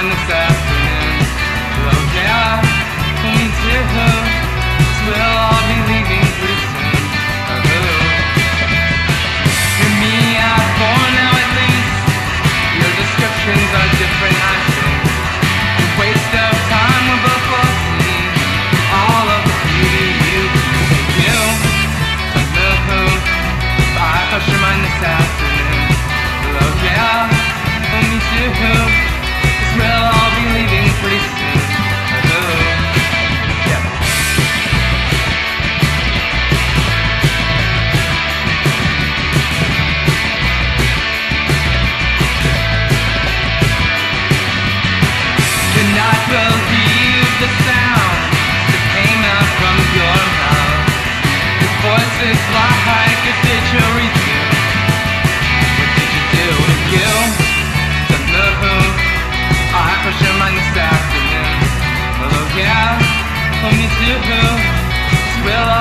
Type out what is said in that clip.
mine this afternoon. Well, yeah, too. 'Cause we'll all be leaving pretty soon. Hear me out for now at least. Your descriptions are different, I think. A waste of time, we're both will all of the beauty you can take you. Who, I hush your mind this afternoon. Well, yeah, well, me It's like a ditchery What did you do to who I for sure this afternoon. Hello, who It's real